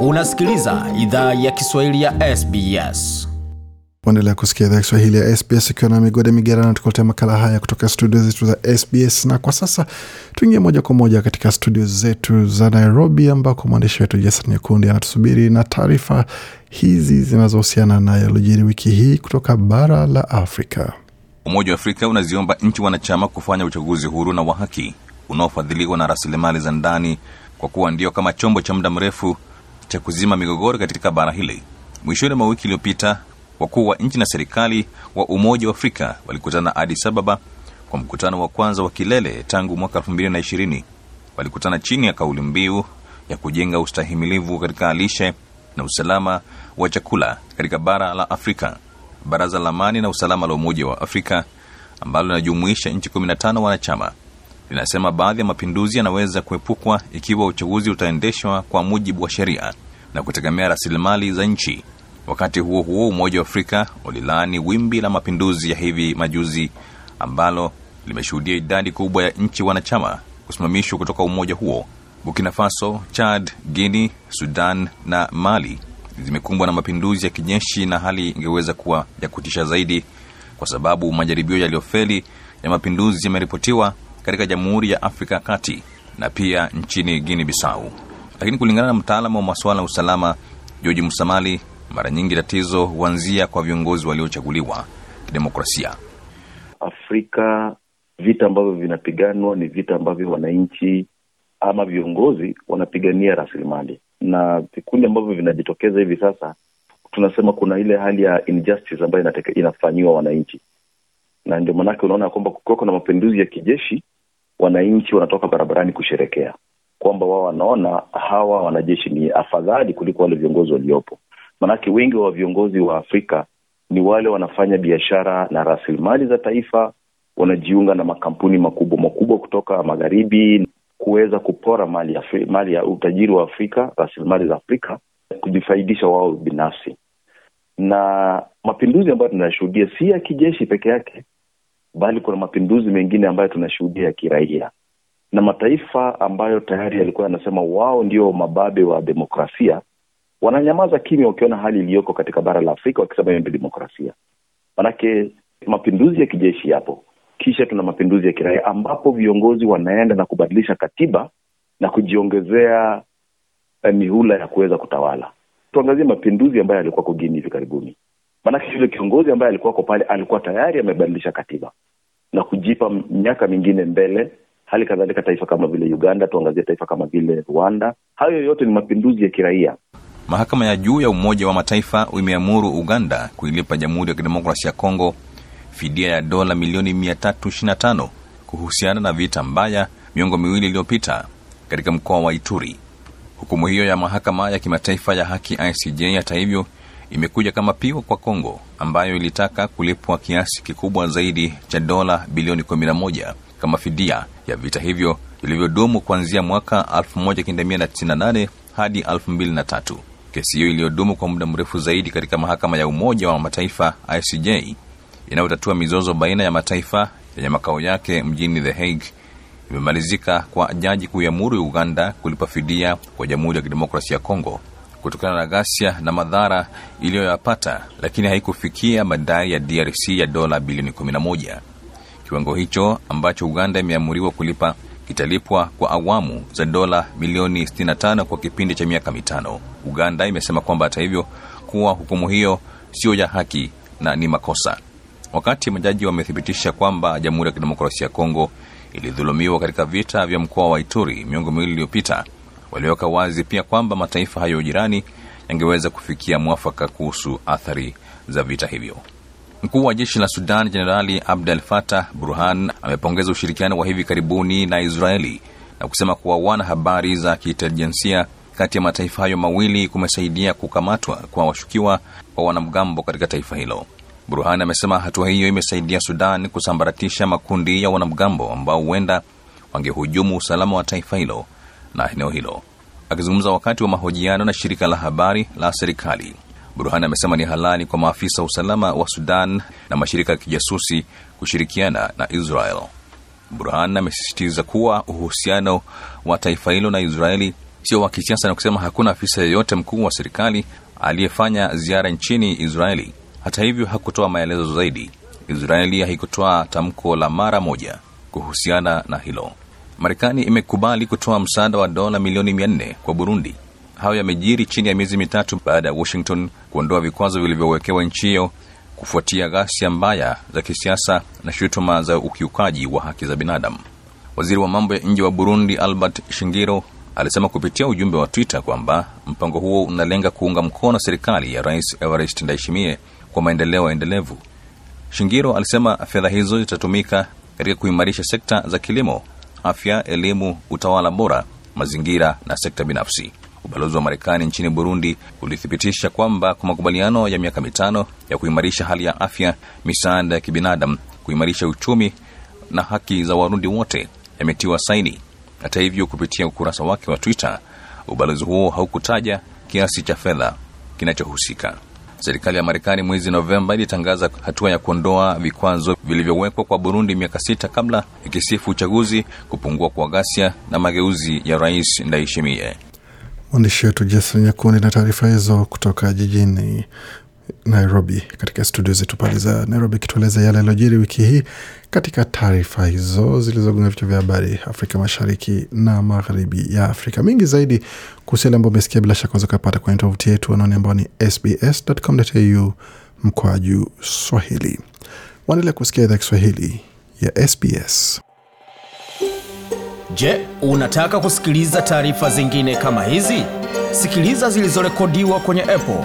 Unasikiliza idhaa ya Kiswahili ya SBS. Uendelea kusikia idhaa Kiswahili ya SBS ukiwa na migode migerano, tukuletea makala haya kutoka studio zetu za SBS. Na kwa sasa tuingie moja kwa moja katika studio zetu za Nairobi, ambako mwandishi wetu Jason Nyekundi anatusubiri na taarifa hizi zinazohusiana na yalojiri wiki hii kutoka bara la Afrika. Umoja wa Afrika unaziomba nchi wanachama kufanya uchaguzi huru na wa haki unaofadhiliwa na rasilimali za ndani kwa kuwa ndio kama chombo cha muda mrefu cha kuzima migogoro katika bara hili. Mwishoni mwa wiki iliyopita, wakuu wa nchi na serikali wa Umoja wa Afrika walikutana Addis Ababa kwa mkutano wa kwanza wa kilele tangu mwaka 2020. Walikutana chini ya kauli mbiu ya kujenga ustahimilivu katika lishe na usalama wa chakula katika bara la Afrika. Baraza la Amani na Usalama la Umoja wa Afrika ambalo linajumuisha nchi 15 wanachama linasema baadhi ya mapinduzi yanaweza kuepukwa ikiwa uchaguzi utaendeshwa kwa mujibu wa sheria na kutegemea rasilimali za nchi. Wakati huo huo, Umoja wa Afrika ulilaani wimbi la mapinduzi ya hivi majuzi ambalo limeshuhudia idadi kubwa ya nchi wanachama kusimamishwa kutoka umoja huo. Burkina Faso, Chad, Guinea, Sudan na Mali zimekumbwa na mapinduzi ya kijeshi na hali ingeweza kuwa ya kutisha zaidi, kwa sababu majaribio yaliyofeli ya mapinduzi yameripotiwa katika Jamhuri ya Afrika ya Kati na pia nchini Guinea Bissau. Lakini kulingana na mtaalamu wa masuala ya usalama George Musamali, mara nyingi tatizo huanzia kwa viongozi waliochaguliwa kidemokrasia. Afrika, vita ambavyo vinapiganwa ni vita ambavyo wananchi ama viongozi wanapigania rasilimali, na vikundi ambavyo vinajitokeza hivi sasa, tunasema kuna ile hali ya injustice ambayo inafanyiwa wananchi, na ndio maanake unaona kwamba kukiwako na mapinduzi ya kijeshi, wananchi wanatoka barabarani kusherekea kwamba wao wanaona hawa wanajeshi ni afadhali kuliko wale viongozi waliopo. Maanake wengi wa viongozi wa Afrika ni wale wanafanya biashara na rasilimali za taifa, wanajiunga na makampuni makubwa makubwa kutoka magharibi kuweza kupora mali ya, mali ya utajiri wa Afrika, rasilimali za Afrika, kujifaidisha wao binafsi. Na mapinduzi ambayo tunayashuhudia si ya kijeshi peke yake, bali kuna mapinduzi mengine ambayo tunashuhudia ya kiraia na mataifa ambayo tayari yalikuwa yanasema wao ndio mababe wa demokrasia wananyamaza kimya wakiona hali iliyoko katika bara la Afrika, wakisema hiyo ndio demokrasia. Manake mapinduzi ya kijeshi yapo, kisha tuna mapinduzi ya kiraia ambapo viongozi wanaenda na kubadilisha katiba na kujiongezea eh, mihula ya kuweza kutawala. Tuangazie mapinduzi ambayo yalikuwako Guinea hivi karibuni, maanake yule kiongozi ambaye alikuwako pale alikuwa tayari amebadilisha katiba na kujipa miaka mingine mbele hali kadhalika taifa kama vile Uganda, tuangazie taifa kama vile Rwanda. Hayo yote ni mapinduzi ya kiraia. Mahakama ya juu ya Umoja wa Mataifa imeamuru Uganda kuilipa Jamhuri ya Kidemokrasia ya Kongo fidia ya dola milioni 325 kuhusiana na vita mbaya miongo miwili iliyopita katika mkoa wa Ituri. Hukumu hiyo ya mahakama ya kimataifa ya haki ICJ, hata hivyo, imekuja kama pigo kwa Kongo ambayo ilitaka kulipwa kiasi kikubwa zaidi cha dola bilioni 11 kama fidia ya vita hivyo vilivyodumu kuanzia mwaka 1998 hadi 2003. Kesi hiyo iliyodumu kwa muda mrefu zaidi katika mahakama ya Umoja wa Mataifa ICJ inayotatua mizozo baina ya mataifa yenye makao yake mjini The Hague imemalizika kwa jaji kuiamuru Uganda kulipa fidia kwa Jamhuri ya Kidemokrasia ya Kongo kutokana na ghasia na madhara iliyoyapata, lakini haikufikia madai ya DRC ya dola bilioni 11. Kiwango hicho ambacho Uganda imeamuriwa kulipa kitalipwa kwa awamu za dola milioni 65 kwa kipindi cha miaka mitano. Uganda imesema kwamba hata hivyo, kuwa hukumu hiyo sio ya haki na ni makosa. Wakati majaji wamethibitisha kwamba Jamhuri ya Kidemokrasia ya Kongo ilidhulumiwa katika vita vya mkoa wa Ituri miongo miwili iliyopita, waliweka wazi pia kwamba mataifa hayo jirani yangeweza kufikia mwafaka kuhusu athari za vita hivyo. Mkuu wa jeshi la Sudan Jenerali Abdel Fattah Burhan amepongeza ushirikiano wa hivi karibuni na Israeli na kusema kuwa wana habari za kiintelijensia kati ya mataifa hayo mawili kumesaidia kukamatwa kwa washukiwa wa wanamgambo katika taifa hilo. Burhan amesema hatua hiyo imesaidia Sudan kusambaratisha makundi ya wanamgambo ambao huenda wangehujumu usalama wa taifa hilo na eneo hilo. Akizungumza wakati wa mahojiano na shirika la habari la serikali, Burhan amesema ni halali kwa maafisa wa usalama wa Sudan na mashirika ya kijasusi kushirikiana na Israel. Burhan amesisitiza kuwa uhusiano wa taifa hilo na Israeli sio wa kisiasa na kusema hakuna afisa yeyote mkuu wa serikali aliyefanya ziara nchini Israeli. Hata hivyo, hakutoa maelezo zaidi. Israeli haikutoa tamko la mara moja kuhusiana na hilo. Marekani imekubali kutoa msaada wa dola milioni mia nne kwa Burundi. Hayo yamejiri chini ya miezi mitatu baada ya Washington kuondoa vikwazo vilivyowekewa nchi hiyo kufuatia ghasia mbaya za kisiasa na shutuma za ukiukaji wa haki za binadamu. Waziri wa mambo ya nje wa Burundi Albert Shingiro alisema kupitia ujumbe wa Twitter kwamba mpango huo unalenga kuunga mkono serikali ya Rais Evariste Ndayishimiye kwa maendeleo endelevu. Shingiro alisema fedha hizo zitatumika katika kuimarisha sekta za kilimo, afya, elimu, utawala bora, mazingira na sekta binafsi. Ubalozi wa Marekani nchini Burundi ulithibitisha kwamba kwa makubaliano ya miaka mitano ya kuimarisha hali ya afya, misaada ya kibinadamu, kuimarisha uchumi na haki za Warundi wote yametiwa saini. Hata hivyo, kupitia ukurasa wake wa Twitter, ubalozi huo haukutaja kiasi cha fedha kinachohusika. Serikali ya Marekani mwezi Novemba ilitangaza hatua ya kuondoa vikwazo vilivyowekwa kwa Burundi miaka sita kabla, ikisifu uchaguzi, kupungua kwa ghasia na mageuzi ya Rais Ndayishimiye. Mwandishi wetu Jason Nyakundi na taarifa hizo kutoka jijini Nairobi, katika studio zetu pale za Nairobi, kitueleza yale yaliyojiri wiki hii katika taarifa hizo zilizogonga vichwa vya habari Afrika Mashariki na Magharibi ya Afrika. Mingi zaidi kuhusu yale ambao umesikia, bila shaka unaweza kwenye tovuti yetu anaoni ambao ni sbs.com.au mkwaju Swahili. Waendelea kusikia idhaa Kiswahili ya SBS. Je, unataka kusikiliza taarifa zingine kama hizi? Sikiliza zilizorekodiwa kwenye Apple,